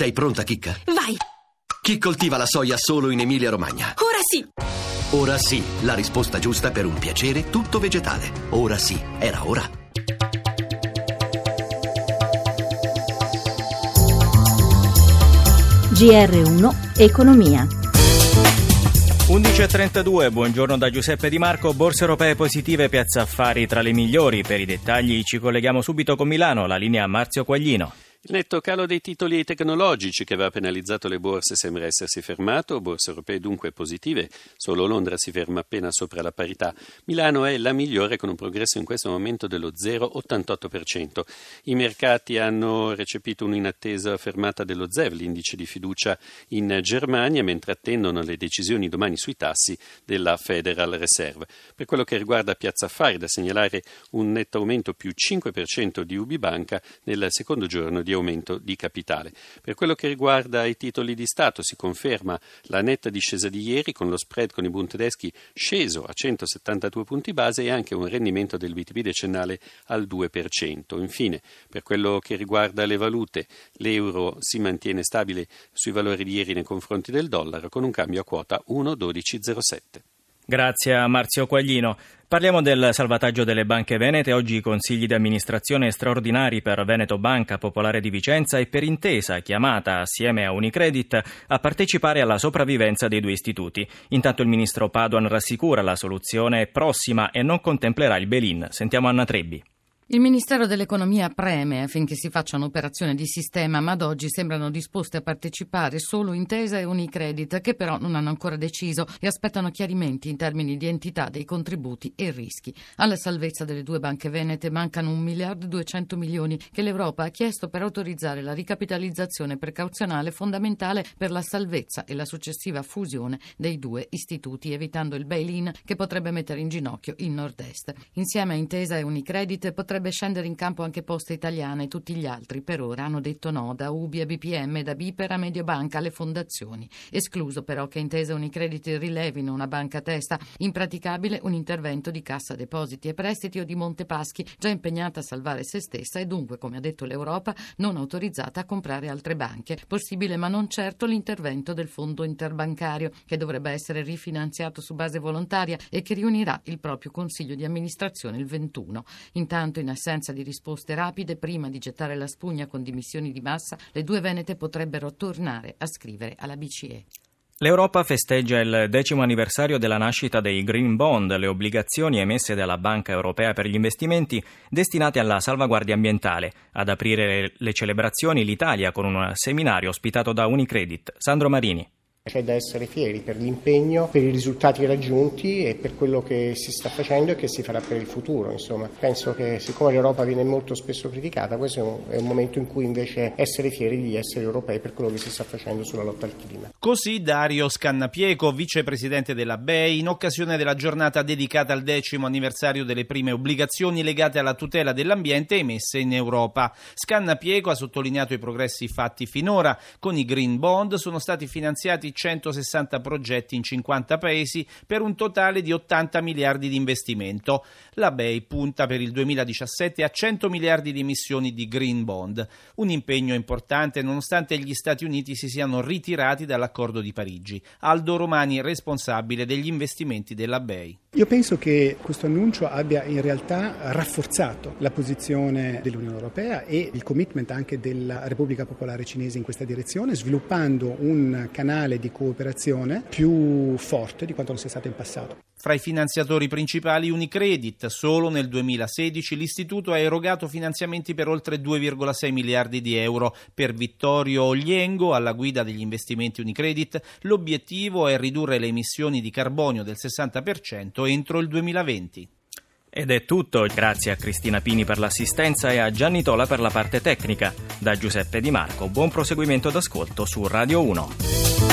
Sei pronta, Chicca? Vai! Chi coltiva la soia solo in Emilia-Romagna? Ora sì! Ora sì, la risposta giusta per un piacere tutto vegetale. Ora sì, era ora. GR1 Economia. 11.32, buongiorno da Giuseppe Di Marco, borse europee positive, piazza affari tra le migliori. Per i dettagli ci colleghiamo subito con Milano, la linea Marzio Quaglino. Il netto calo dei titoli tecnologici che aveva penalizzato le borse sembra essersi fermato, borse europee dunque positive, solo Londra si ferma appena sopra la parità. Milano è la migliore con un progresso in questo momento dello 0,88%. I mercati hanno recepito un'inattesa fermata dello ZEV, l'indice di fiducia in Germania, mentre attendono le decisioni domani sui tassi della Federal Reserve. Per quello che riguarda Piazza Affari, da segnalare un netto aumento più 5% di UBI Banca nel secondo giorno di di aumento di capitale. Per quello che riguarda i titoli di Stato si conferma la netta discesa di ieri con lo spread con i Bund tedeschi sceso a 172 punti base e anche un rendimento del BTP decennale al 2%. Infine, per quello che riguarda le valute, l'euro si mantiene stabile sui valori di ieri nei confronti del dollaro con un cambio a quota 1,1207. Grazie a Marzio Quaglino. Parliamo del salvataggio delle banche venete. Oggi i consigli di amministrazione straordinari per Veneto Banca Popolare di Vicenza e per intesa chiamata assieme a Unicredit a partecipare alla sopravvivenza dei due istituti. Intanto il ministro Paduan rassicura la soluzione è prossima e non contemplerà il Belin. Sentiamo Anna Trebbi. Il Ministero dell'Economia preme affinché si faccia un'operazione di sistema, ma ad oggi sembrano disposti a partecipare solo Intesa e Unicredit, che però non hanno ancora deciso e aspettano chiarimenti in termini di entità dei contributi e rischi. Alla salvezza delle due banche venete mancano 1 miliardo e 200 milioni che l'Europa ha chiesto per autorizzare la ricapitalizzazione precauzionale fondamentale per la salvezza e la successiva fusione dei due istituti, evitando il bail-in che potrebbe mettere in ginocchio il nord-est. Insieme a Intesa e Unicredit potrebbe potrebbe scendere in campo anche Poste Italiane e tutti gli altri per ora hanno detto no, da Ubi a BPM, da Biper a Mediobanca alle fondazioni. Escluso però che Intesa Unicredit rilevino una banca a testa, impraticabile un intervento di Cassa Depositi e Prestiti o di Montepaschi, già impegnata a salvare se stessa e dunque, come ha detto l'Europa, non autorizzata a comprare altre banche. Possibile ma non certo l'intervento del Fondo Interbancario, che dovrebbe essere rifinanziato su base volontaria e che riunirà il proprio Consiglio di amministrazione il 21. Intanto in assenza di risposte rapide, prima di gettare la spugna con dimissioni di massa, le due venete potrebbero tornare a scrivere alla BCE. L'Europa festeggia il decimo anniversario della nascita dei Green Bond, le obbligazioni emesse dalla Banca Europea per gli investimenti destinate alla salvaguardia ambientale. Ad aprire le celebrazioni l'Italia con un seminario ospitato da Unicredit. Sandro Marini. C'è da essere fieri per l'impegno, per i risultati raggiunti e per quello che si sta facendo e che si farà per il futuro. Insomma. Penso che siccome l'Europa viene molto spesso criticata, questo è un, momento in cui invece essere fieri di essere europei per quello che si sta facendo sulla lotta al clima. Così Dario Scannapieco, vicepresidente della BEI, in occasione della giornata dedicata al decimo anniversario delle prime obbligazioni legate alla tutela dell'ambiente emesse in Europa. Scannapieco ha sottolineato i progressi fatti finora. Con i Green Bond sono stati finanziati 160 progetti in 50 paesi per un totale di 80 miliardi di investimento. La BEI punta per il 2017 a 100 miliardi di emissioni di green bond, un impegno importante nonostante gli Stati Uniti si siano ritirati dall'accordo di Parigi. Aldo Romani, responsabile degli investimenti della BEI. Io penso che questo annuncio abbia in realtà rafforzato la posizione dell'Unione Europea e il commitment anche della Repubblica Popolare Cinese in questa direzione, sviluppando un canale di cooperazione più forte di quanto non sia stato in passato. Fra i finanziatori principali Unicredit, solo nel 2016 l'istituto ha erogato finanziamenti per oltre 2,6 miliardi di euro. Per Vittorio Ogliengo, alla guida degli investimenti Unicredit, l'obiettivo è ridurre le emissioni di carbonio del 60% entro il 2020. Ed è tutto, grazie a Cristina Pini per l'assistenza e a Gianni Tola per la parte tecnica. Da Giuseppe Di Marco, buon proseguimento d'ascolto su Radio 1.